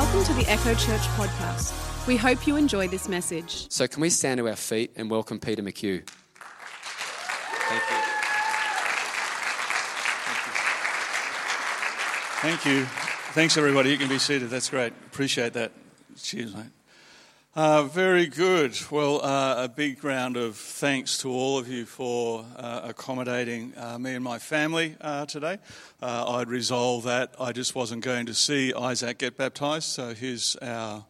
Welcome to the Echo Church podcast. We hope you enjoy this message. So, can we stand to our feet and welcome Peter McHugh? Thank you. Thank you. Thanks, everybody. You can be seated. That's great. Appreciate that. Cheers, mate. Uh, very good. Well, uh, a big round of thanks to all of you for uh, accommodating uh, me and my family uh, today. Uh, I'd resolved that I just wasn't going to see Isaac get baptized, so here's our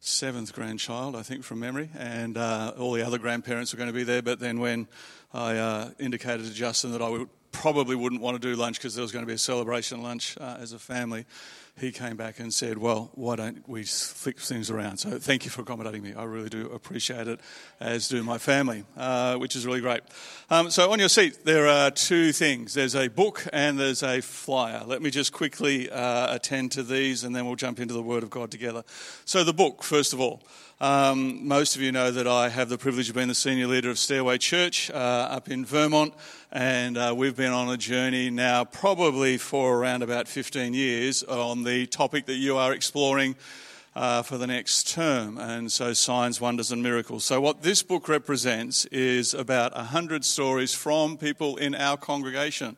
seventh grandchild, I think, from memory, and all the other grandparents were going to be there. But then when I indicated to Justin that I would probably wouldn't want to do lunch because there was going to be a celebration lunch as a family he came back and said, Well, why don't we flip things around? So thank you for accommodating me. I really do appreciate it, as do my family, uh, which is really great. Um, so on your seat, there are two things there's a book and there's a flyer. Let me just quickly uh, attend to these and then we'll jump into the Word of God together. So, the book, first of all. Um, most of you know that I have the privilege of being the senior leader of Stairway Church uh, up in Vermont, and uh, we've been on a journey now, probably for around about 15 years, on the topic that you are exploring. Uh, for the next term, and so signs, wonders, and miracles. So, what this book represents is about 100 stories from people in our congregation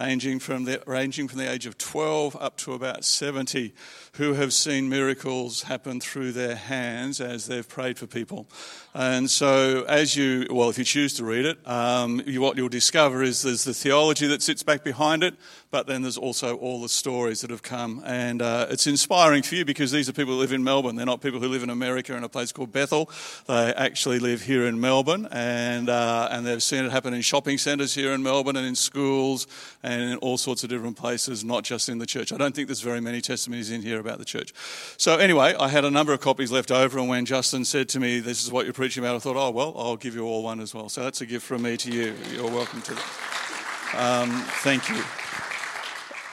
ranging from the, ranging from the age of 12 up to about 70, who have seen miracles happen through their hands as they've prayed for people. And so, as you, well, if you choose to read it, um, you, what you'll discover is there's the theology that sits back behind it, but then there's also all the stories that have come. And uh, it's inspiring for you because these are people who live in Melbourne. They're not people who live in America in a place called Bethel. They actually live here in Melbourne, and, uh, and they've seen it happen in shopping centres here in Melbourne and in schools and in all sorts of different places, not just in the church. I don't think there's very many testimonies in here about the church. So, anyway, I had a number of copies left over, and when Justin said to me, This is what you're preaching about, I thought, Oh, well, I'll give you all one as well. So, that's a gift from me to you. You're welcome to that. Um, thank you.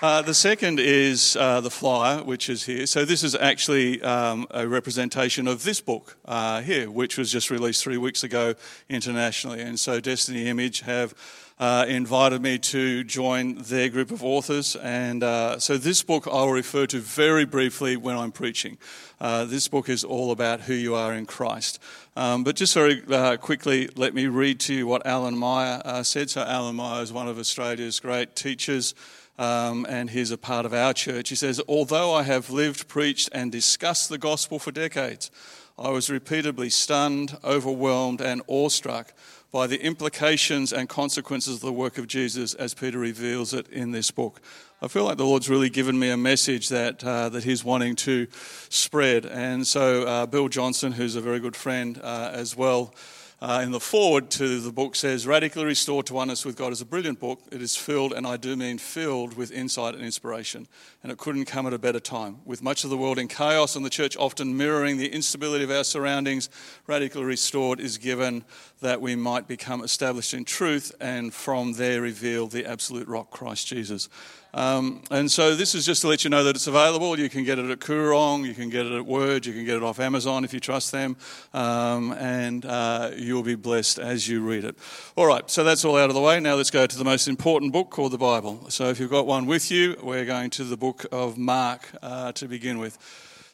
Uh, the second is uh, the flyer, which is here. So, this is actually um, a representation of this book uh, here, which was just released three weeks ago internationally. And so, Destiny Image have uh, invited me to join their group of authors. And uh, so, this book I'll refer to very briefly when I'm preaching. Uh, this book is all about who you are in Christ. Um, but just very quickly, let me read to you what Allan Meyer said. So, Allan Meyer is one of Australia's great teachers um, and he's a part of our church. He says, Although I have lived, preached, and discussed the gospel for decades, I was repeatedly stunned, overwhelmed, and awestruck by the implications and consequences of the work of Jesus as Peter reveals it in this book. I feel like the Lord's really given me a message that, uh, that He's wanting to spread. And so, uh, Bill Johnson, who's a very good friend uh, as well, uh, in the foreword to the book says, Radically Restored to Oneness with God is a brilliant book. It is filled, and I do mean filled, with insight and inspiration. And it couldn't come at a better time. With much of the world in chaos and the church often mirroring the instability of our surroundings, Radically Restored is given that we might become established in truth and from there reveal the absolute rock, Christ Jesus. Um, and so this is just to let you know that it's available. You can get it at Koorong, you can get it at Word, you can get it off Amazon if you trust them, um, and uh, you'll be blessed as you read it. All right, so that's all out of the way. Now let's go to the most important book called the Bible. So if you've got one with you, we're going to the book of Mark uh, to begin with.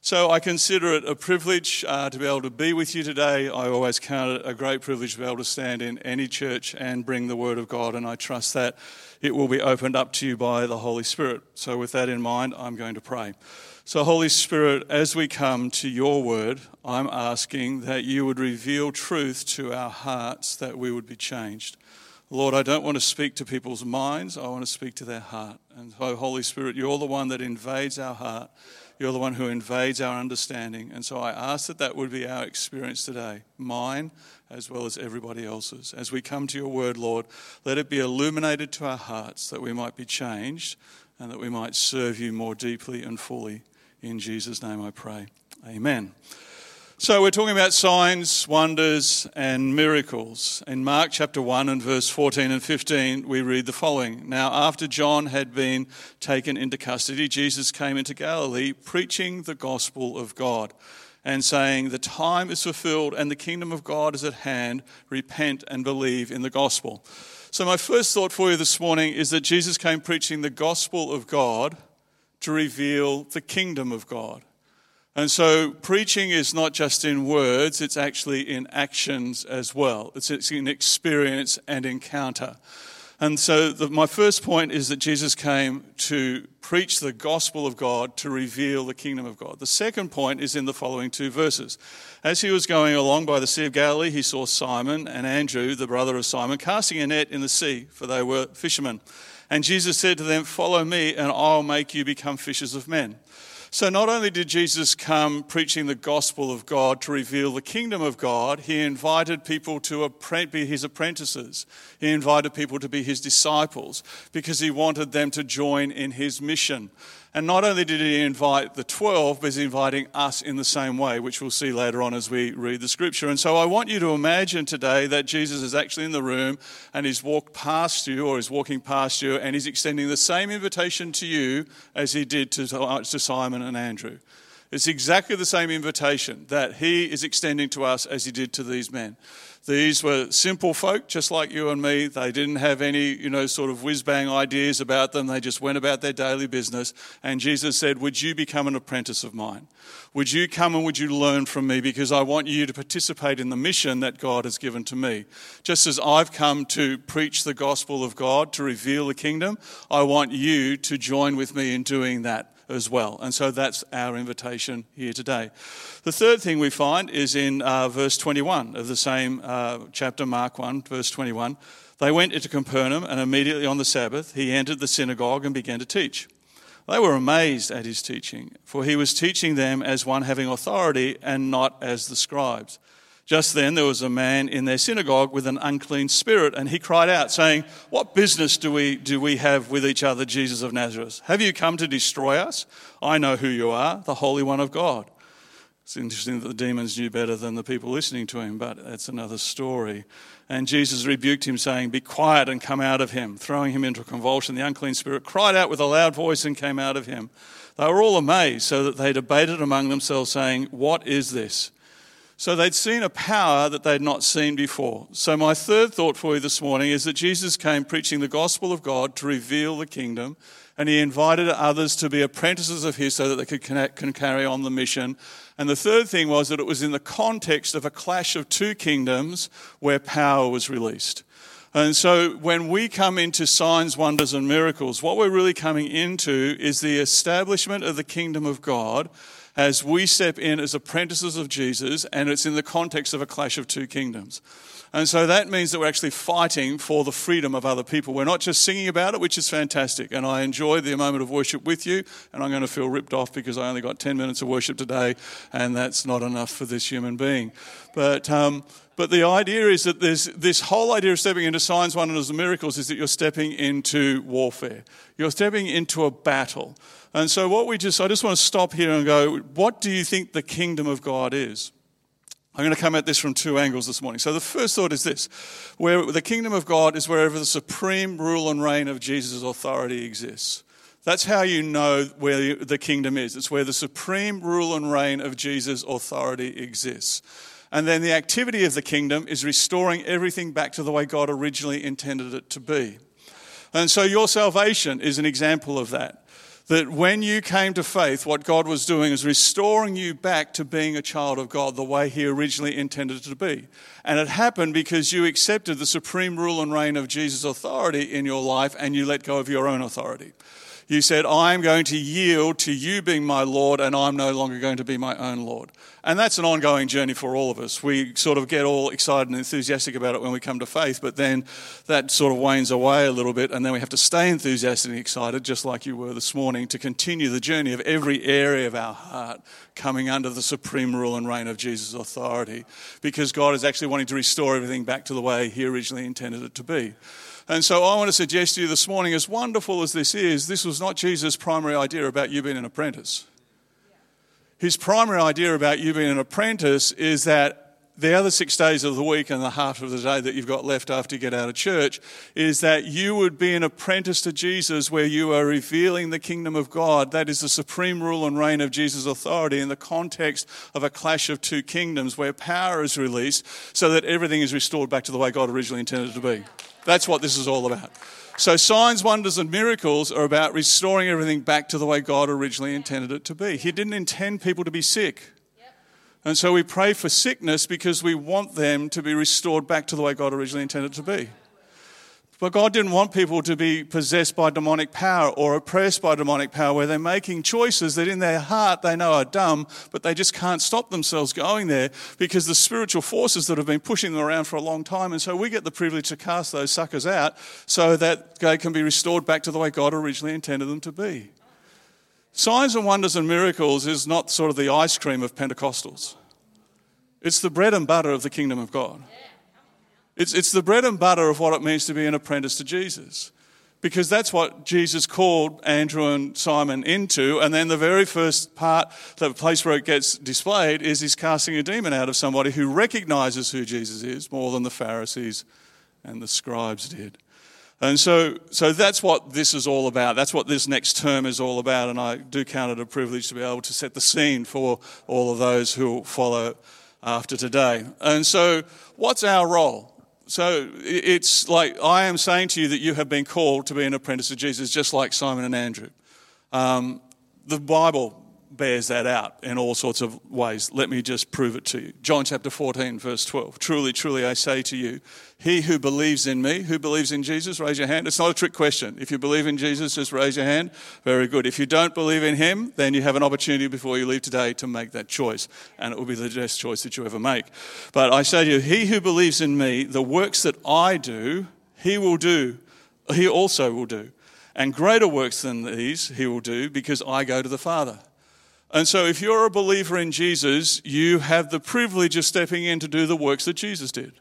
So I consider it a privilege uh, to be able to be with you today. I always count it a great privilege to be able to stand in any church and bring the Word of God, and I trust that it will be opened up to you by the Holy Spirit. So, with that in mind, I'm going to pray. So, Holy Spirit, as we come to your Word, I'm asking that you would reveal truth to our hearts, that we would be changed. Lord, I don't want to speak to people's minds, I want to speak to their heart. And so, Holy Spirit, you're the one that invades our heart you're the one who invades our understanding. And so I ask that that would be our experience today, mine as well as everybody else's. As we come to your word, Lord, let it be illuminated to our hearts that we might be changed and that we might serve you more deeply and fully. In Jesus' name I pray. Amen. So, we're talking about signs, wonders, and miracles. In Mark chapter 1 and verse 14 and 15, we read the following Now, after John had been taken into custody, Jesus came into Galilee preaching the gospel of God and saying, The time is fulfilled and the kingdom of God is at hand. Repent and believe in the gospel. So, my first thought for you this morning is that Jesus came preaching the gospel of God to reveal the kingdom of God. And so preaching is not just in words, it's actually in actions as well. It's, it's in experience and encounter. And so, the, my first point is that Jesus came to preach the gospel of God, to reveal the kingdom of God. The second point is in the following two verses. As he was going along by the Sea of Galilee, he saw Simon and Andrew, the brother of Simon, casting a net in the sea, for they were fishermen. And Jesus said to them, Follow me, and I'll make you become fishers of men. So, not only did Jesus come preaching the gospel of God to reveal the kingdom of God, he invited people to be his apprentices. He invited people to be his disciples because he wanted them to join in his mission. And not only did he invite the 12, but he's inviting us in the same way, which we'll see later on as we read the scripture. And so I want you to imagine today that Jesus is actually in the room and he's walked past you or he's walking past you and he's extending the same invitation to you as he did to, to Simon and Andrew. It's exactly the same invitation that he is extending to us as he did to these men. These were simple folk, just like you and me. They didn't have any, you know, sort of whiz bang ideas about them. They just went about their daily business. And Jesus said, Would you become an apprentice of mine? Would you come and would you learn from me? Because I want you to participate in the mission that God has given to me. Just as I've come to preach the gospel of God, to reveal the kingdom, I want you to join with me in doing that as well. And so that's our invitation here today. The third thing we find is in uh, verse 21 of the same uh, chapter, Mark 1, verse 21. They went into Capernaum, and immediately on the Sabbath, he entered the synagogue and began to teach. They were amazed at his teaching, for he was teaching them as one having authority and not as the scribes. Just then there was a man in their synagogue with an unclean spirit, and he cried out, saying, What business do we, do we have with each other, Jesus of Nazareth? Have you come to destroy us? I know who you are, the Holy One of God. It's interesting that the demons knew better than the people listening to him, but that's another story. And Jesus rebuked him, saying, Be quiet and come out of him. Throwing him into a convulsion, the unclean spirit cried out with a loud voice and came out of him. They were all amazed, so that they debated among themselves, saying, What is this? So they'd seen a power that they'd not seen before. So, my third thought for you this morning is that Jesus came preaching the gospel of God to reveal the kingdom, and he invited others to be apprentices of his so that they could connect, can carry on the mission. And the third thing was that it was in the context of a clash of two kingdoms where power was released. And so when we come into signs, wonders, and miracles, what we're really coming into is the establishment of the kingdom of God as we step in as apprentices of Jesus, and it's in the context of a clash of two kingdoms. And so that means that we're actually fighting for the freedom of other people. We're not just singing about it, which is fantastic. And I enjoyed the moment of worship with you, and I'm going to feel ripped off because I only got 10 minutes of worship today, and that's not enough for this human being. But, um, but the idea is that there's this whole idea of stepping into signs, wonders, and miracles is that you're stepping into warfare. You're stepping into a battle. And so, what we just, I just want to stop here and go, what do you think the kingdom of God is? I'm going to come at this from two angles this morning. So, the first thought is this where the kingdom of God is wherever the supreme rule and reign of Jesus' authority exists. That's how you know where the kingdom is. It's where the supreme rule and reign of Jesus' authority exists. And then the activity of the kingdom is restoring everything back to the way God originally intended it to be. And so your salvation is an example of that that when you came to faith, what God was doing is restoring you back to being a child of God the way He originally intended it to be. And it happened because you accepted the supreme rule and reign of Jesus' authority in your life and you let go of your own authority. You said, I am going to yield to you being my Lord, and I'm no longer going to be my own Lord. And that's an ongoing journey for all of us. We sort of get all excited and enthusiastic about it when we come to faith, but then that sort of wanes away a little bit, and then we have to stay enthusiastic and excited, just like you were this morning, to continue the journey of every area of our heart coming under the supreme rule and reign of Jesus' authority, because God is actually wanting to restore everything back to the way He originally intended it to be. And so I want to suggest to you this morning, as wonderful as this is, this was not Jesus' primary idea about you being an apprentice. His primary idea about you being an apprentice is that the other six days of the week and the half of the day that you've got left after you get out of church is that you would be an apprentice to Jesus where you are revealing the kingdom of God. That is the supreme rule and reign of Jesus' authority in the context of a clash of two kingdoms where power is released so that everything is restored back to the way God originally intended it to be. That's what this is all about. So, signs, wonders, and miracles are about restoring everything back to the way God originally intended it to be. He didn't intend people to be sick. And so we pray for sickness because we want them to be restored back to the way God originally intended to be. But God didn't want people to be possessed by demonic power or oppressed by demonic power where they're making choices that in their heart they know are dumb, but they just can't stop themselves going there because the spiritual forces that have been pushing them around for a long time. And so we get the privilege to cast those suckers out so that they can be restored back to the way God originally intended them to be. Signs and wonders and miracles is not sort of the ice cream of Pentecostals. It's the bread and butter of the kingdom of God. It's, it's the bread and butter of what it means to be an apprentice to Jesus. Because that's what Jesus called Andrew and Simon into. And then the very first part, the place where it gets displayed, is he's casting a demon out of somebody who recognizes who Jesus is more than the Pharisees and the scribes did. And so, so that's what this is all about. That's what this next term is all about. And I do count it a privilege to be able to set the scene for all of those who will follow after today. And so, what's our role? So it's like I am saying to you that you have been called to be an apprentice of Jesus, just like Simon and Andrew. Um, the Bible bears that out in all sorts of ways. Let me just prove it to you. John chapter 14, verse 12. Truly, truly, I say to you, he who believes in me, who believes in Jesus, raise your hand. It's not a trick question. If you believe in Jesus, just raise your hand. Very good. If you don't believe in him, then you have an opportunity before you leave today to make that choice. And it will be the best choice that you ever make. But I say to you, he who believes in me, the works that I do, he will do, he also will do. And greater works than these he will do because I go to the Father. And so, if you're a believer in Jesus, you have the privilege of stepping in to do the works that Jesus did.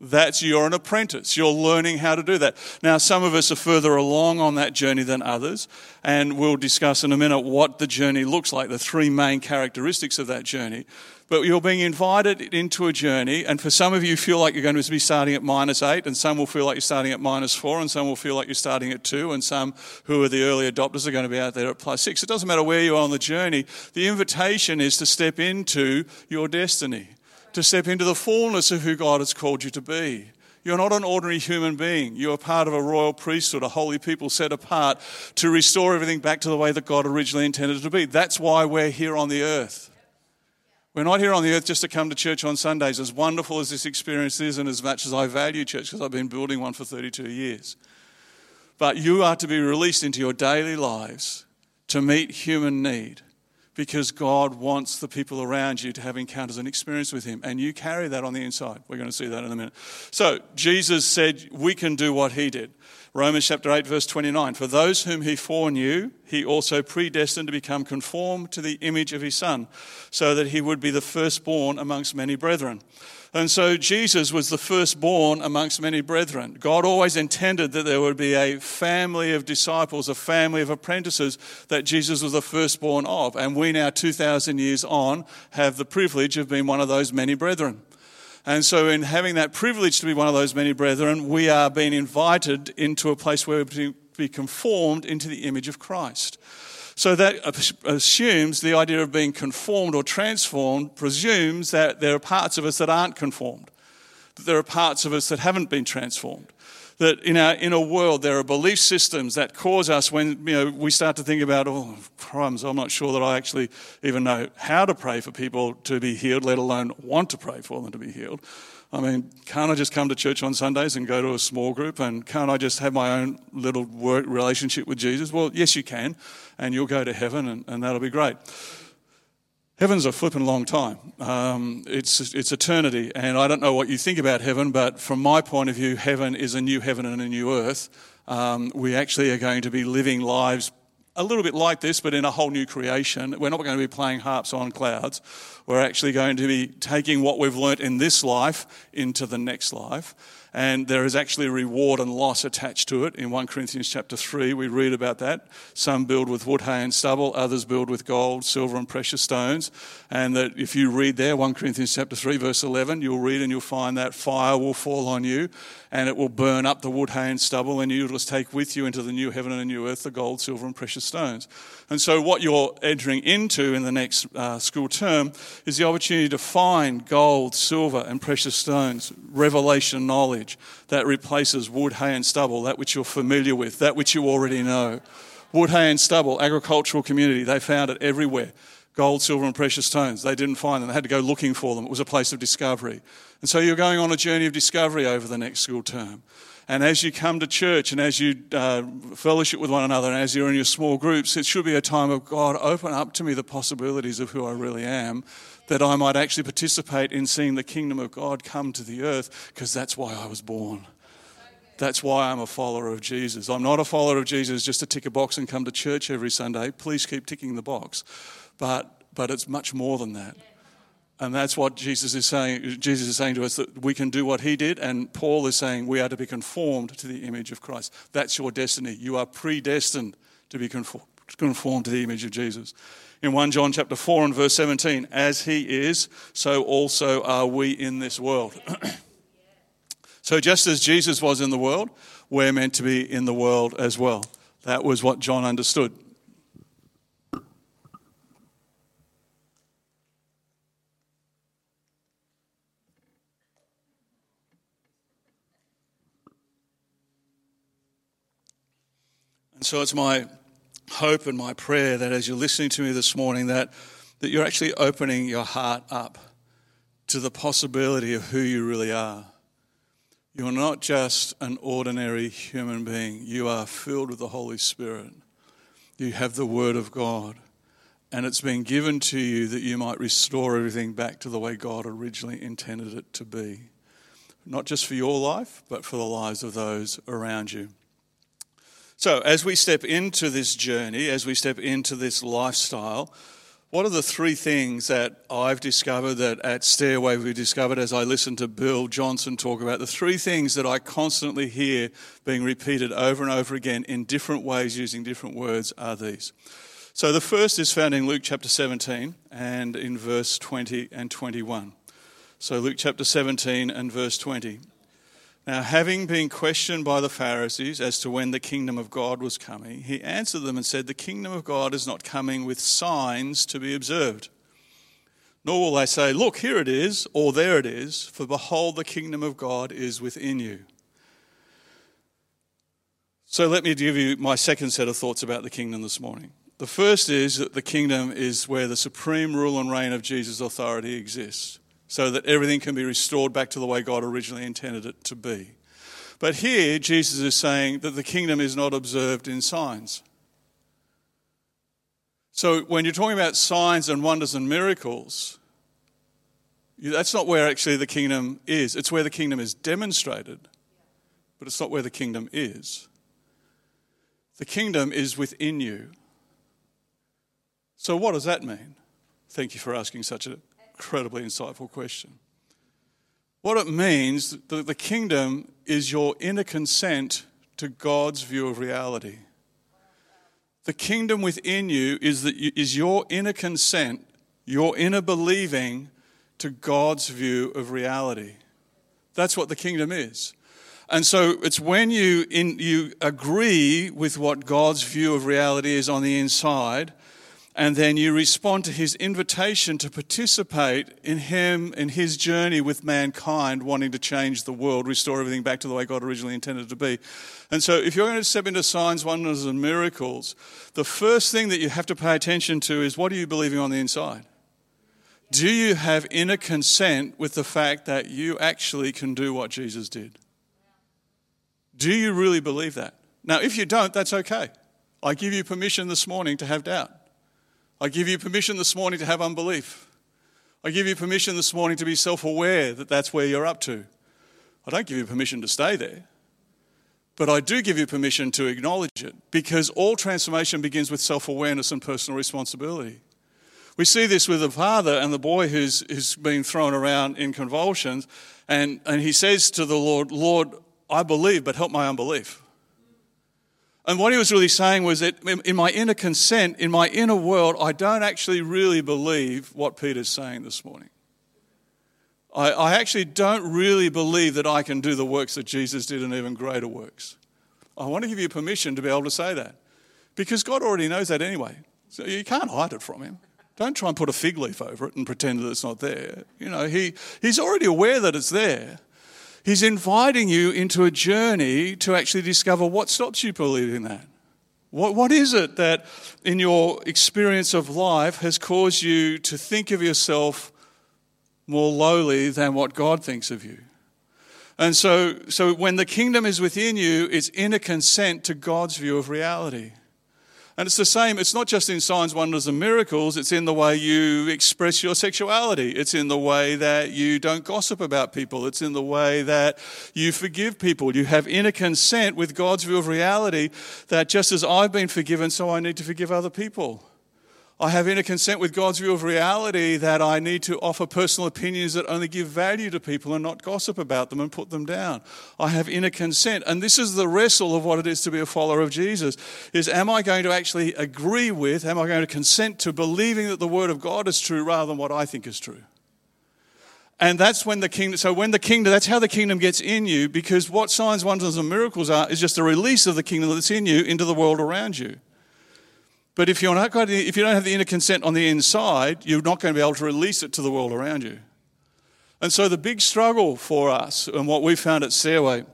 That's you're an apprentice. You're learning how to do that. Now, some of us are further along on that journey than others, and we'll discuss in a minute what the journey looks like, the three main characteristics of that journey. But you're being invited into a journey, and for some of you, feel like you're going to be starting at minus eight, and some will feel like you're starting at minus four, and some will feel like you're starting at two, and some who are the early adopters are going to be out there at plus six. It doesn't matter where you are on the journey. The invitation is to step into your destiny to step into the fullness of who God has called you to be. You're not an ordinary human being. You are part of a royal priesthood, a holy people set apart to restore everything back to the way that God originally intended it to be. That's why we're here on the earth. We're not here on the earth just to come to church on Sundays, as wonderful as this experience is, and as much as I value church, because I've been building one for 32 years. But you are to be released into your daily lives to meet human need because God wants the people around you to have encounters and experience with Him. And you carry that on the inside. We're going to see that in a minute. So, Jesus said we can do what He did. Romans chapter 8, verse 29. For those whom He foreknew, He also predestined to become conformed to the image of His Son, so that He would be the firstborn amongst many brethren. And so Jesus was the firstborn amongst many brethren. God always intended that there would be a family of disciples, a family of apprentices that Jesus was the firstborn of. And we now, 2,000 years on, have the privilege of being one of those many brethren. And so, in having that privilege to be one of those many brethren, we are being invited into a place where we're to be conformed into the image of Christ. So that assumes the idea of being conformed or transformed presumes that there are parts of us that aren't conformed, that there are parts of us that haven't been transformed. That in our inner world there are belief systems that cause us when you know we start to think about oh crumbs I'm not sure that I actually even know how to pray for people to be healed, let alone want to pray for them to be healed. I mean, can't I just come to church on Sundays and go to a small group? And can't I just have my own little work relationship with Jesus? Well, yes, you can. And you'll go to heaven, and, and that'll be great. Heaven's a flipping long time. Um, it's, it's eternity. And I don't know what you think about heaven, but from my point of view, heaven is a new heaven and a new earth. Um, we actually are going to be living lives a little bit like this, but in a whole new creation. We're not going to be playing harps on clouds. We're actually going to be taking what we've learnt in this life into the next life and there is actually reward and loss attached to it. In 1 Corinthians chapter 3, we read about that. Some build with wood, hay, and stubble, others build with gold, silver, and precious stones. And that if you read there, 1 Corinthians chapter 3, verse 11, you'll read and you'll find that fire will fall on you and it will burn up the wood, hay, and stubble, and you will take with you into the new heaven and the new earth the gold, silver, and precious stones. And so, what you're entering into in the next uh, school term is the opportunity to find gold, silver, and precious stones, revelation knowledge knowledge that replaces wood, hay, and stubble, that which you're familiar with, that which you already know. Wood, hay, and stubble, agricultural community, they found it everywhere. Gold, silver, and precious stones. They didn't find them, they had to go looking for them. It was a place of discovery. And so you're going on a journey of discovery over the next school term. And as you come to church and as you uh, fellowship with one another and as you're in your small groups, it should be a time of God, open up to me the possibilities of who I really am, that I might actually participate in seeing the kingdom of God come to the earth, because that's why I was born. That's why I'm a follower of Jesus. I'm not a follower of Jesus just to tick a box and come to church every Sunday. Please keep ticking the box. But, but it's much more than that. And that's what Jesus is saying. Jesus is saying to us that we can do what he did, and Paul is saying we are to be conformed to the image of Christ. That's your destiny. You are predestined to be conformed to the image of Jesus. In 1 John chapter 4 and verse 17, as he is, so also are we in this world. so just as Jesus was in the world, we're meant to be in the world as well. That was what John understood. And so it's my hope and my prayer that as you're listening to me this morning, that, that you're actually opening your heart up to the possibility of who you really are. You're not just an ordinary human being, you are filled with the Holy Spirit. You have the Word of God, and it's been given to you that you might restore everything back to the way God originally intended it to be. Not just for your life, but for the lives of those around you. So, as we step into this journey, as we step into this lifestyle, what are the three things that I've discovered that at Stairway we discovered as I listened to Bill Johnson talk about? The three things that I constantly hear being repeated over and over again in different ways using different words are these. So the first is found in Luke chapter 17 and in verse 20 and 21. So Luke chapter 17 and verse 20. Now, having been questioned by the Pharisees as to when the kingdom of God was coming, he answered them and said, The kingdom of God is not coming with signs to be observed. Nor will they say, Look, here it is, or there it is, for behold, the kingdom of God is within you. So let me give you my second set of thoughts about the kingdom this morning. The first is that the kingdom is where the supreme rule and reign of Jesus' authority exists so that everything can be restored back to the way God originally intended it to be. But here, Jesus is saying that the kingdom is not observed in signs. So when you're talking about signs and wonders and miracles, that's not where actually the kingdom is. It's where the kingdom is demonstrated, but it's not where the kingdom is. The kingdom is within you. So, what does that mean? Thank you for asking such a incredibly insightful question. What it means that the kingdom is your inner consent to God's view of reality. The kingdom within you is, that you, is your inner consent, your inner believing to God's view of reality. That's what the kingdom is. And so it's when you, in, you agree with what God's view of reality is on the inside and then you respond to his invitation to participate in him in his journey with mankind wanting to change the world restore everything back to the way god originally intended to be. And so if you're going to step into signs wonders and miracles the first thing that you have to pay attention to is what are you believing on the inside? Do you have inner consent with the fact that you actually can do what jesus did? Do you really believe that? Now if you don't that's okay. I give you permission this morning to have doubt I give you permission this morning to have unbelief. I give you permission this morning to be self aware that that's where you're up to. I don't give you permission to stay there, but I do give you permission to acknowledge it because all transformation begins with self awareness and personal responsibility. We see this with the father and the boy who's, who's been thrown around in convulsions, and, and he says to the Lord, Lord, I believe, but help my unbelief. And what he was really saying was that in my inner consent, in my inner world, I don't actually really believe what Peter's saying this morning. I, I, actually don't really believe that I can do the works that Jesus did and even greater works. I want to give you permission to be able to say that because God already knows that anyway. So you can't hide it from him. Don't try and put a fig leaf over it and pretend that it's not there. You know, he, he's already aware that it's there. He's inviting you into a journey to actually discover what stops you believing that. What, what is it that in your experience of life has caused you to think of yourself more lowly than what God thinks of you? And so, so when the kingdom is within you, it's in a consent to God's view of reality. And it's the same, it's not just in signs, wonders, and miracles, it's in the way you express your sexuality. It's in the way that you don't gossip about people. It's in the way that you forgive people. You have inner consent with God's view of reality that just as I've been forgiven, so I need to forgive other people. I have inner consent with God's view of reality that I need to offer personal opinions that only give value to people and not gossip about them and put them down. I have inner consent. And this is the wrestle of what it is to be a follower of Jesus is am I going to actually agree with, am I going to consent to believing that the word of God is true rather than what I think is true? And that's when the kingdom, so when the kingdom, that's how the kingdom gets in you because what signs, wonders, and miracles are is just a release of the kingdom that's in you into the world around you. But if you're not if you don't have the inner consent on the inside, you're not going to be able to release it to the world around you. And so the big struggle for us, and what we found at Stairway,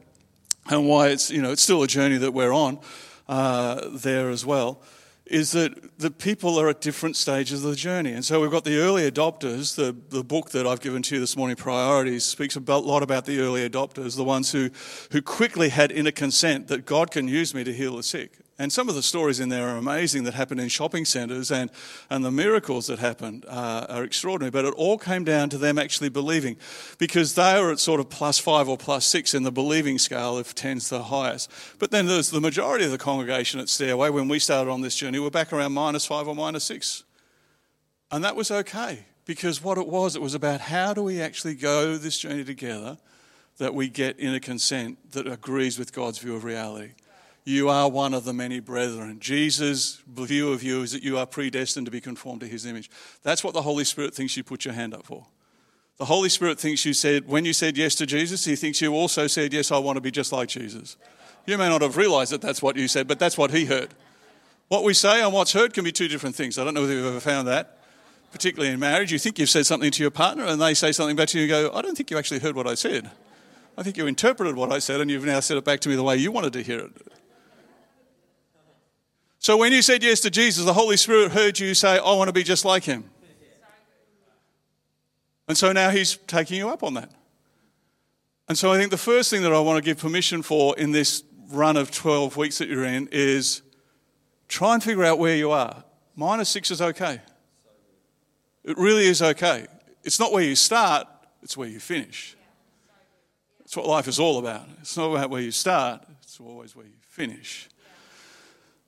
and why it's you know it's still a journey that we're on uh, there as well, is that the people are at different stages of the journey. And so we've got the early adopters. The, the book that I've given to you this morning, Priorities, speaks a lot about the early adopters, the ones who, who quickly had inner consent that God can use me to heal the sick. And some of the stories in there are amazing that happened in shopping centres, and, and the miracles that happened uh, are extraordinary. But it all came down to them actually believing, because they were at sort of plus five or plus six in the believing scale, if 10's the highest. But then there's the majority of the congregation at Stairway, when we started on this journey, were back around minus five or minus six. And that was okay, because what it was, it was about how do we actually go this journey together that we get in a consent that agrees with God's view of reality you are one of the many brethren. Jesus' view of you is that you are predestined to be conformed to his image. That's what the Holy Spirit thinks you put your hand up for. The Holy Spirit thinks you said, when you said yes to Jesus, he thinks you also said, Yes, I want to be just like Jesus. You may not have realized that that's what you said, but that's what he heard. What we say and what's heard can be two different things. I don't know whether you've ever found that, particularly in marriage. You think you've said something to your partner, and they say something back to you, and you go, I don't think you actually heard what I said. I think you interpreted what I said, and you've now said it back to me the way you wanted to hear it. So when you said yes to Jesus, the Holy Spirit heard you say, I want to be just like him. And so now he's taking you up on that. And so I think the first thing that I want to give permission for in this run of 12 weeks that you're in is try and figure out where you are. Minus six is okay. It really is okay. It's not where you start, it's where you finish. That's what life is all about. It's not about where you start, it's always where you finish.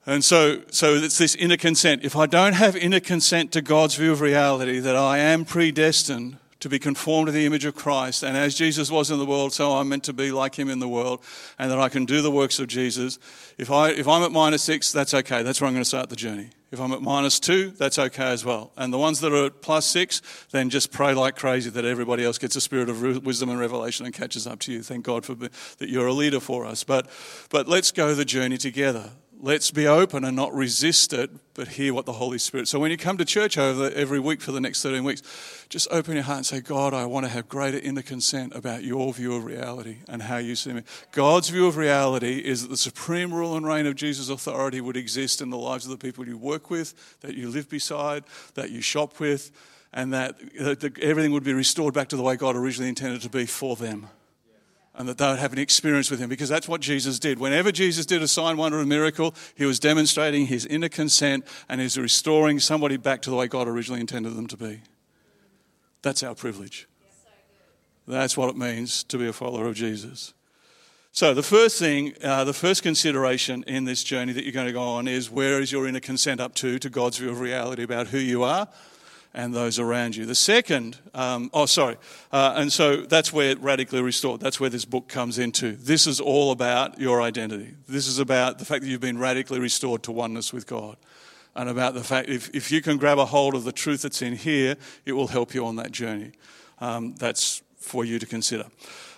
And so, so it's this inner consent. If I don't have inner consent to God's view of reality, that I am predestined to be conformed to the image of Christ, and as Jesus was in the world, so I'm meant to be like him in the world, and that I can do the works of Jesus. If, I, if I'm at minus six, that's okay. That's where I'm going to start the journey. If I'm at minus two, that's okay as well. And the ones that are at plus six, then just pray like crazy that everybody else gets a spirit of wisdom and revelation and catches up to you. Thank God for that you're a leader for us. But, but let's go the journey together let's be open and not resist it, but hear what the Holy Spirit. So when you come to church over every week for the next 13 weeks, just open your heart and say, God, I want to have greater inner consent about your view of reality and how you see me. God's view of reality is that the supreme rule and reign of Jesus' authority would exist in the lives of the people you work with, that you live beside, that you shop with, and that, that everything would be restored back to the way God originally intended to be for them and that they would have an experience with him because that's what Jesus did. Whenever Jesus did a sign, wonder, and miracle, he was demonstrating his inner consent and he's restoring somebody back to the way God originally intended them to be. That's our privilege. That's what it means to be a follower of Jesus. So, the first thing, uh, the first consideration in this journey that you're going to go on is where is your inner consent up to, to God's view of reality about who you are and those around you. The second, um, oh, sorry, uh, and so that's where radically restored, that's where this book comes into. This is all about your identity. This is about the fact that you've been radically restored to oneness with God. And about the fact if, if you can grab a hold of the truth that's in here, it will help you on that journey. Um, that's for you to consider.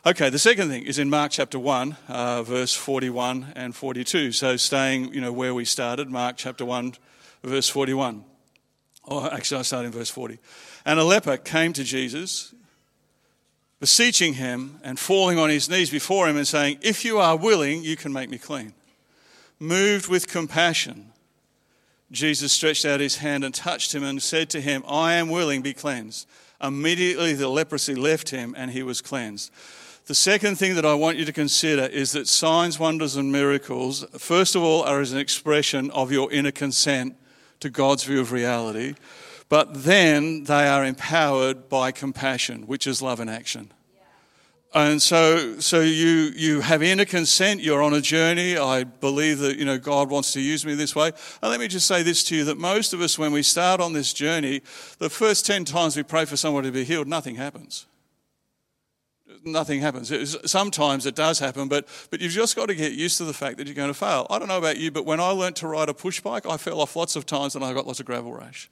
Okay, the second thing is in Mark chapter 1, uh, verse 41 and 42. So staying, you know, where we started, Mark chapter 1, verse 41. Oh, actually, I start in verse 40. And a leper came to Jesus beseeching him and falling on his knees before him and saying, If you are willing, you can make me clean. Moved with compassion, Jesus stretched out his hand and touched him and said to him, I am willing, be cleansed. Immediately the leprosy left him and he was cleansed. The second thing that I want you to consider is that signs, wonders, and miracles, first of all, are as an expression of your inner consent to God's view of reality but then they are empowered by compassion, which is love in action. And so, so you, you have inner consent, you're on a journey. I believe that, you know, God wants to use me this way. And let me just say this to you, that most of us, when we start on this journey, the first 10 times we pray for someone to be healed, nothing happens. Nothing happens. Sometimes it does happen, but, but you've just got to get used to the fact that you're going to fail. I don't know about you, but when I learned to ride a push bike, I fell off lots of times and I got lots of gravel rash.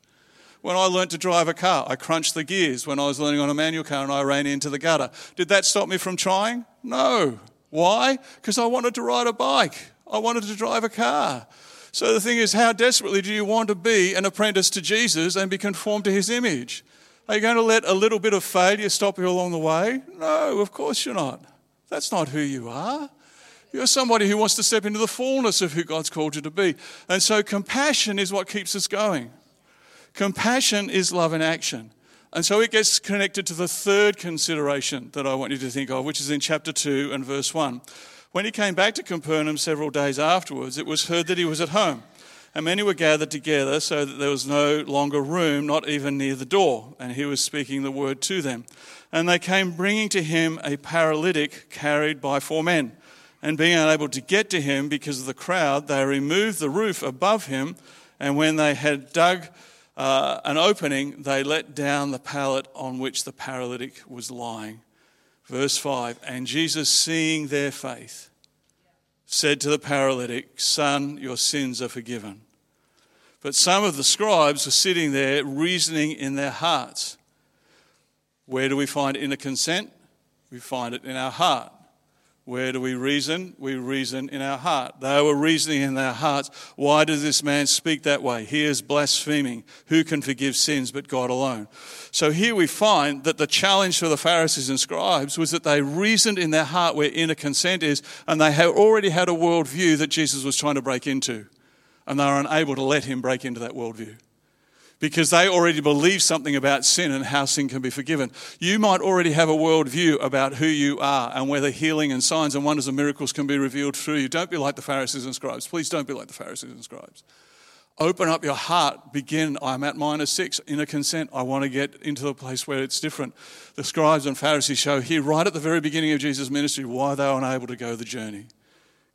When I learnt to drive a car, I crunched the gears. When I was learning on a manual car and I ran into the gutter. Did that stop me from trying? No. Why? Because I wanted to ride a bike. I wanted to drive a car. So the thing is, how desperately do you want to be an apprentice to Jesus and be conformed to his image? Are you going to let a little bit of failure stop you along the way? No, of course you're not. That's not who you are. You're somebody who wants to step into the fullness of who God's called you to be. And so compassion is what keeps us going. Compassion is love in action. And so it gets connected to the third consideration that I want you to think of, which is in chapter 2 and verse 1. When he came back to Capernaum several days afterwards, it was heard that he was at home. And many were gathered together so that there was no longer room, not even near the door. And he was speaking the word to them. And they came bringing to him a paralytic carried by four men. And being unable to get to him because of the crowd, they removed the roof above him. And when they had dug uh, an opening, they let down the pallet on which the paralytic was lying. Verse 5 And Jesus, seeing their faith, said to the paralytic, Son, your sins are forgiven. But some of the scribes were sitting there reasoning in their hearts. Where do we find inner consent? We find it in our heart. Where do we reason? We reason in our heart. They were reasoning in their hearts. Why does this man speak that way? He is blaspheming. Who can forgive sins but God alone? So here we find that the challenge for the Pharisees and scribes was that they reasoned in their heart where inner consent is, and they had already had a worldview that Jesus was trying to break into. And they were unable to let him break into that worldview because they already believe something about sin and how sin can be forgiven. You might already have a worldview about who you are and whether healing and signs and wonders and miracles can be revealed through you. Don't be like the Pharisees and scribes. Please don't be like the Pharisees and scribes. Open up your heart. Begin. I'm at minus six. Inner consent. I want to get into a place where it's different. The scribes and Pharisees show here, right at the very beginning of Jesus' ministry, why they were unable to go the journey.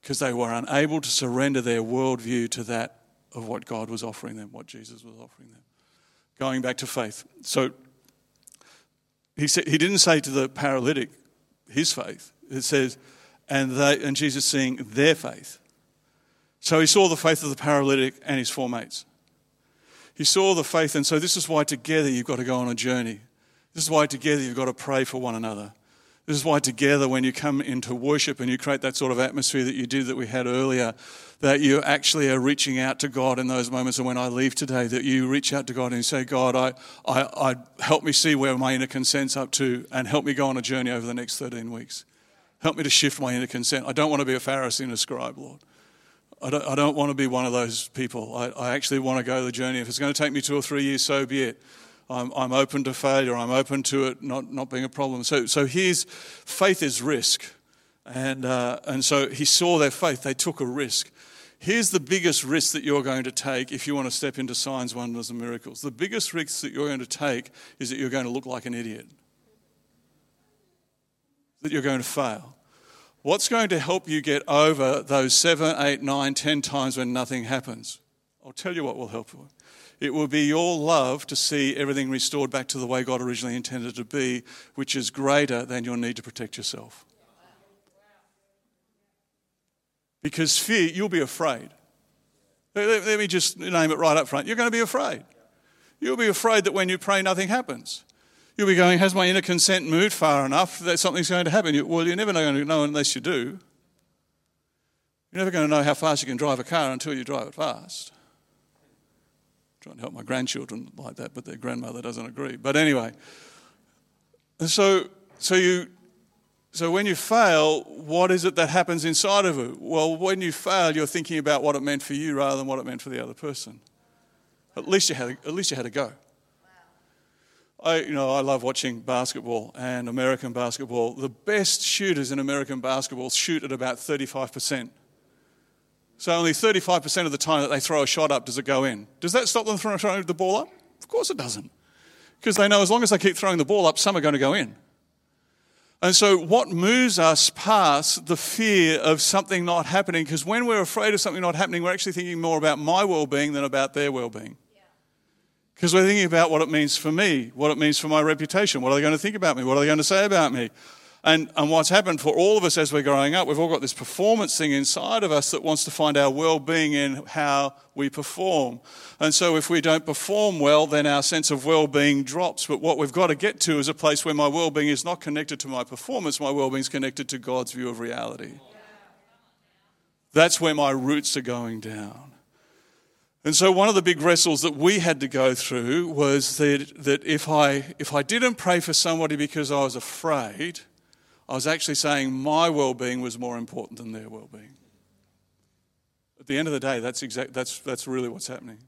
Because they were unable to surrender their worldview to that of what God was offering them, what Jesus was offering them going back to faith. So he, said, he didn't say to the paralytic his faith. It says, and, they, and Jesus seeing their faith. So he saw the faith of the paralytic and his four mates. He saw the faith, and so this is why together you've got to go on a journey. This is why together you've got to pray for one another. This is why together, when you come into worship and you create that sort of atmosphere that you did that we had earlier, that you actually are reaching out to God in those moments. And when I leave today, that you reach out to God and you say, God, I, I, I help me see where my inner consent's up to and help me go on a journey over the next 13 weeks. Help me to shift my inner consent. I don't want to be a Pharisee and a scribe, Lord. I don't, I don't want to be one of those people. I, I actually want to go the journey. If it's going to take me two or three years, so be it. I'm, I'm open to failure. I'm open to it not, not being a problem. So, so here's faith is risk. And, uh, and so he saw their faith. They took a risk. Here's the biggest risk that you're going to take if you want to step into signs, wonders, and miracles. The biggest risk that you're going to take is that you're going to look like an idiot, that you're going to fail. What's going to help you get over those seven, eight, nine, ten times when nothing happens? I'll tell you what will help you. It will be your love to see everything restored back to the way God originally intended to be, which is greater than your need to protect yourself. Because fear, you'll be afraid. Let me just name it right up front. You're going to be afraid. You'll be afraid that when you pray, nothing happens. You'll be going, Has my inner consent moved far enough that something's going to happen? Well, you're never going to know unless you do. You're never going to know how fast you can drive a car until you drive it fast trying to help my grandchildren like that, but their grandmother doesn't agree. But anyway, so So you so when you fail, what is it that happens inside of you? Well, when you fail, you're thinking about what it meant for you rather than what it meant for the other person. At least you had at least you had a go. I, you know, I love watching basketball and American basketball. The best shooters in American basketball shoot at about 35%. So only 35% of the time that they throw a shot up does it go in. Does that stop them from throwing the ball up? Of course it doesn't. Because they know as long as they keep throwing the ball up, some are going to go in. And so, what moves us past the fear of something not happening? Because when we're afraid of something not happening, we're actually thinking more about my well being than about their well being. Because we're thinking about what it means for me, what it means for my reputation. What are they going to think about me? What are they going to say about me? And, and what's happened for all of us as we're growing up, we've all got this performance thing inside of us that wants to find our well being in how we perform. And so if we don't perform well, then our sense of well being drops. But what we've got to get to is a place where my well being is not connected to my performance, my well being is connected to God's view of reality. That's where my roots are going down. And so one of the big wrestles that we had to go through was that, that if, I, if I didn't pray for somebody because I was afraid, I was actually saying my well being was more important than their well being. At the end of the day, that's, exact, that's, that's really what's happening.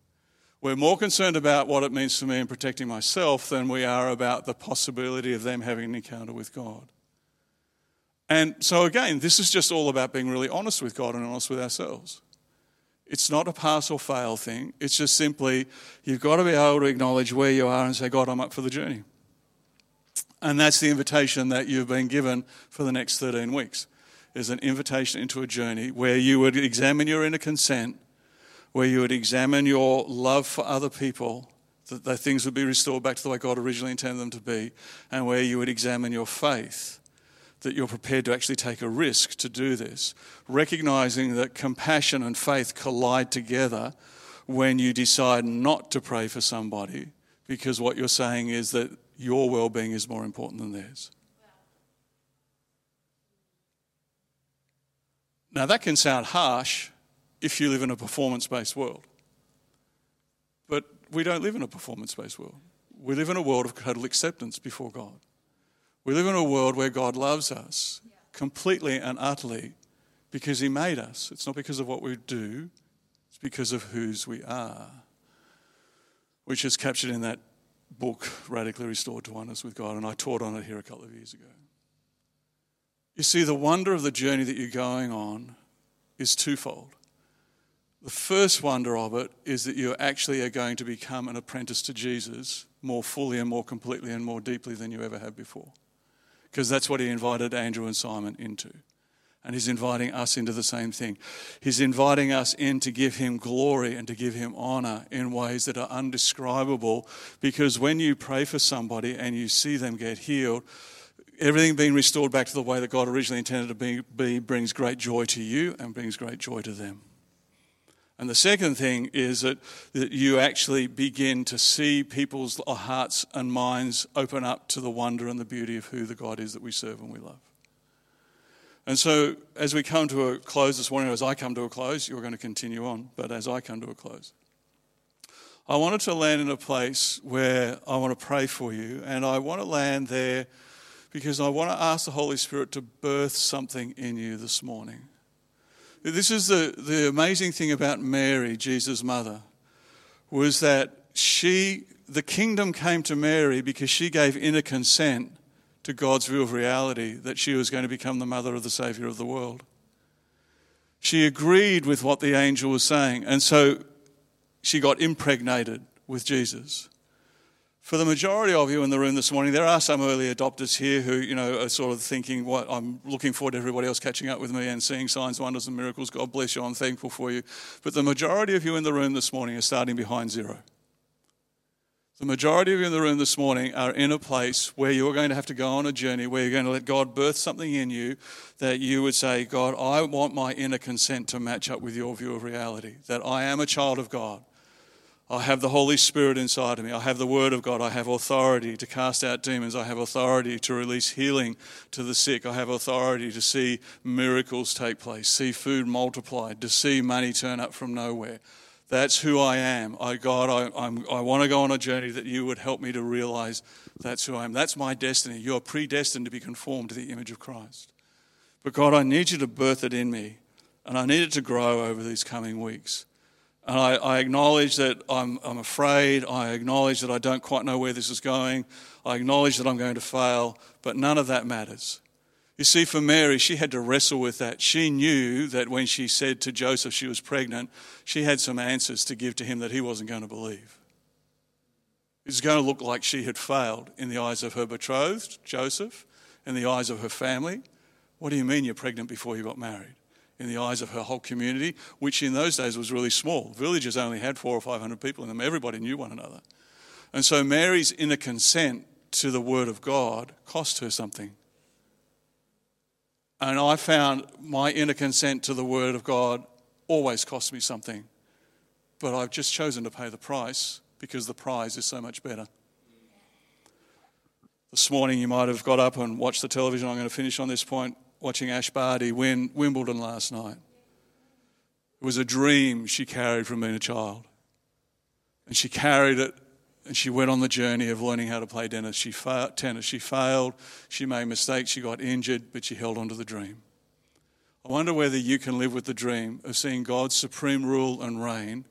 We're more concerned about what it means for me in protecting myself than we are about the possibility of them having an encounter with God. And so, again, this is just all about being really honest with God and honest with ourselves. It's not a pass or fail thing. It's just simply you've got to be able to acknowledge where you are and say, God, I'm up for the journey. And that's the invitation that you've been given for the next 13 weeks. Is an invitation into a journey where you would examine your inner consent, where you would examine your love for other people, that, things would be restored back to the way God originally intended them to be, and where you would examine your faith, that you're prepared to actually take a risk to do this, recognizing that compassion and faith collide together when you decide not to pray for somebody, because what you're saying is that your well being is more important than theirs. Now, that can sound harsh if you live in a performance based world. But we don't live in a performance based world. We live in a world of total acceptance before God. We live in a world where God loves us completely and utterly because He made us. It's not because of what we do, it's because of whose we are, which is captured in that book, Radically Restored to Oneness with God, and I taught on it here a couple of years ago. You see, the wonder of the journey that you're going on is twofold. The first wonder of it is that you actually are going to become an apprentice to Jesus more fully and more completely and more deeply than you ever have before. Because that's what he invited Andrew and Simon into. And he's inviting us into the same thing. He's inviting us in to give him glory and to give him honor in ways that are undescribable. Because when you pray for somebody and you see them get healed, everything being restored back to the way that God originally intended to be, be brings great joy to you and brings great joy to them. And the second thing is that, that you actually begin to see people's hearts and minds open up to the wonder and the beauty of who the God is that we serve and we love. And so, as we come to a close this morning, as I come to a close, you're going to continue on, but as I come to a close, I wanted to land in a place where I want to pray for you, and I want to land there because I want to ask the Holy Spirit to birth something in you this morning. This is the, the amazing thing about Mary, Jesus' mother, was that she, the kingdom came to Mary because she gave inner consent to God's view of reality that she was going to become the mother of the Savior of the world. She agreed with what the angel was saying, and so she got impregnated with Jesus. For the majority of you in the room this morning, there are some early adopters here who, you know, are sort of thinking, "What? I'm looking forward to everybody else catching up with me and seeing signs, wonders, and miracles. God bless you. I'm thankful for you." But the majority of you in the room this morning are starting behind zero. The majority of you in the room this morning are in a place where you're going to have to go on a journey where you're going to let God birth something in you that you would say, God, I want my inner consent to match up with your view of reality, that I am a child of God. I have the Holy Spirit inside of me. I have the Word of God. I have authority to cast out demons. I have authority to release healing to the sick. I have authority to see miracles take place, see food multiplied, to see money turn up from nowhere. That's who I am. I, God, I, I'm, I want to go on a journey that you would help me to realize that's who I am. That's my destiny. You're predestined to be conformed to the image of Christ. But God, I need you to birth it in me, and I need it to grow over these coming weeks. And I, I acknowledge that I'm, I'm afraid. I acknowledge that I don't quite know where this is going. I acknowledge that I'm going to fail, but none of that matters. You see, for Mary, she had to wrestle with that. She knew that when she said to Joseph she was pregnant, she had some answers to give to him that he wasn't going to believe. It was going to look like she had failed in the eyes of her betrothed, Joseph, in the eyes of her family. What do you mean you're pregnant before you got married? In the eyes of her whole community, which in those days was really small. Villages only had four or five hundred people in them. Everybody knew one another. And so Mary's inner consent to the word of God cost her something. And I found my inner consent to the Word of God always cost me something. But I've just chosen to pay the price because the prize is so much better. This morning, you might have got up and watched the television. I'm going to finish on this point watching Ash Barty win Wimbledon last night. It was a dream she carried from being a child. And she carried it and she went on the journey of learning how to play tennis. She, fa- tennis. she failed, she made mistakes, she got injured, but she held on to the dream. I wonder whether you can live with the dream of seeing God's supreme rule and reign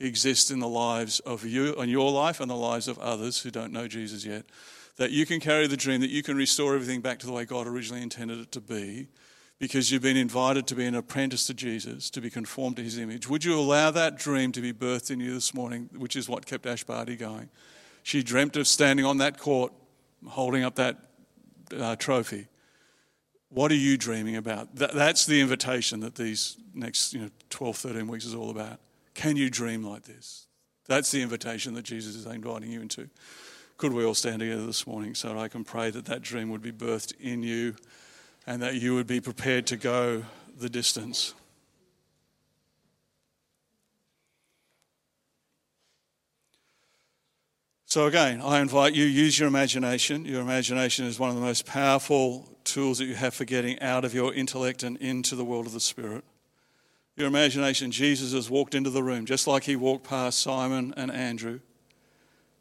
exist in the lives of you and your life and the lives of others who don't know Jesus yet. That you can carry the dream, that you can restore everything back to the way God originally intended it to be, because you've been invited to be an apprentice to Jesus, to be conformed to his image. Would you allow that dream to be birthed in you this morning, which is what kept Ash Barty going? She dreamt of standing on that court, holding up that uh, trophy. What are you dreaming about? That, that's the invitation that these next you know, 12, 13 weeks is all about. Can you dream like this? That's the invitation that Jesus is inviting you into. Could we all stand together this morning so I can pray that that dream would be birthed in you? And that you would be prepared to go the distance. So, again, I invite you, use your imagination. Your imagination is one of the most powerful tools that you have for getting out of your intellect and into the world of the Spirit. Your imagination, Jesus has walked into the room, just like he walked past Simon and Andrew.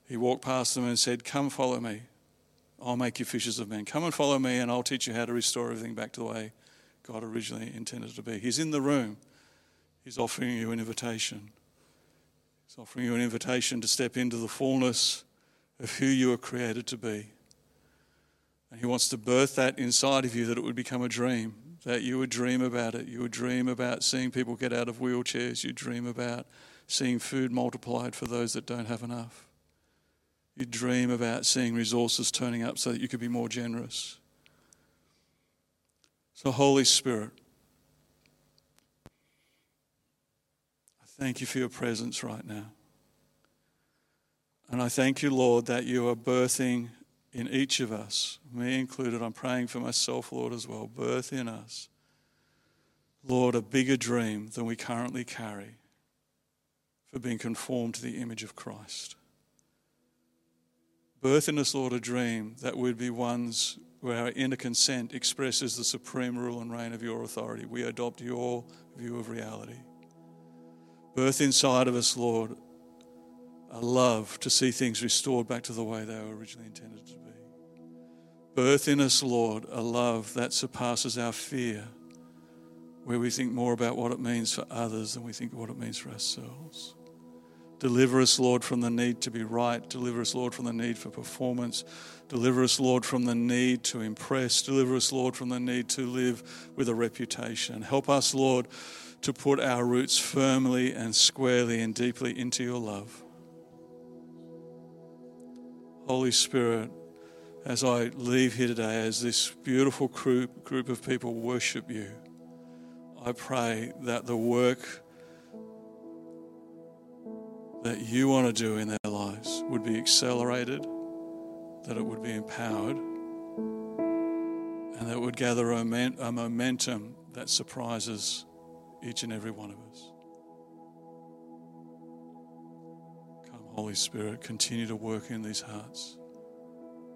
He walked past them and said, Come follow me. I'll make you fishers of men. Come and follow me, and I'll teach you how to restore everything back to the way God originally intended it to be. He's in the room. He's offering you an invitation. He's offering you an invitation to step into the fullness of who you were created to be. And He wants to birth that inside of you that it would become a dream, that you would dream about it. You would dream about seeing people get out of wheelchairs. You dream about seeing food multiplied for those that don't have enough. You dream about seeing resources turning up so that you could be more generous. So, Holy Spirit, I thank you for your presence right now. And I thank you, Lord, that you are birthing in each of us, me included. I'm praying for myself, Lord, as well. Birth in us, Lord, a bigger dream than we currently carry for being conformed to the image of Christ. Birth in us, Lord, a dream that would be ones where our inner consent expresses the supreme rule and reign of your authority. We adopt your view of reality. Birth inside of us, Lord, a love to see things restored back to the way they were originally intended to be. Birth in us, Lord, a love that surpasses our fear, where we think more about what it means for others than we think of what it means for ourselves. Deliver us, Lord, from the need to be right. Deliver us, Lord, from the need for performance. Deliver us, Lord, from the need to impress. Deliver us, Lord, from the need to live with a reputation. Help us, Lord, to put our roots firmly and squarely and deeply into your love. Holy Spirit, as I leave here today, as this beautiful group, of people worship you, I pray that the work that you want to do in their lives would be accelerated, that it would be empowered, and that it would gather a momentum that surprises each and every one of us. Come, Holy Spirit, continue to work in these hearts.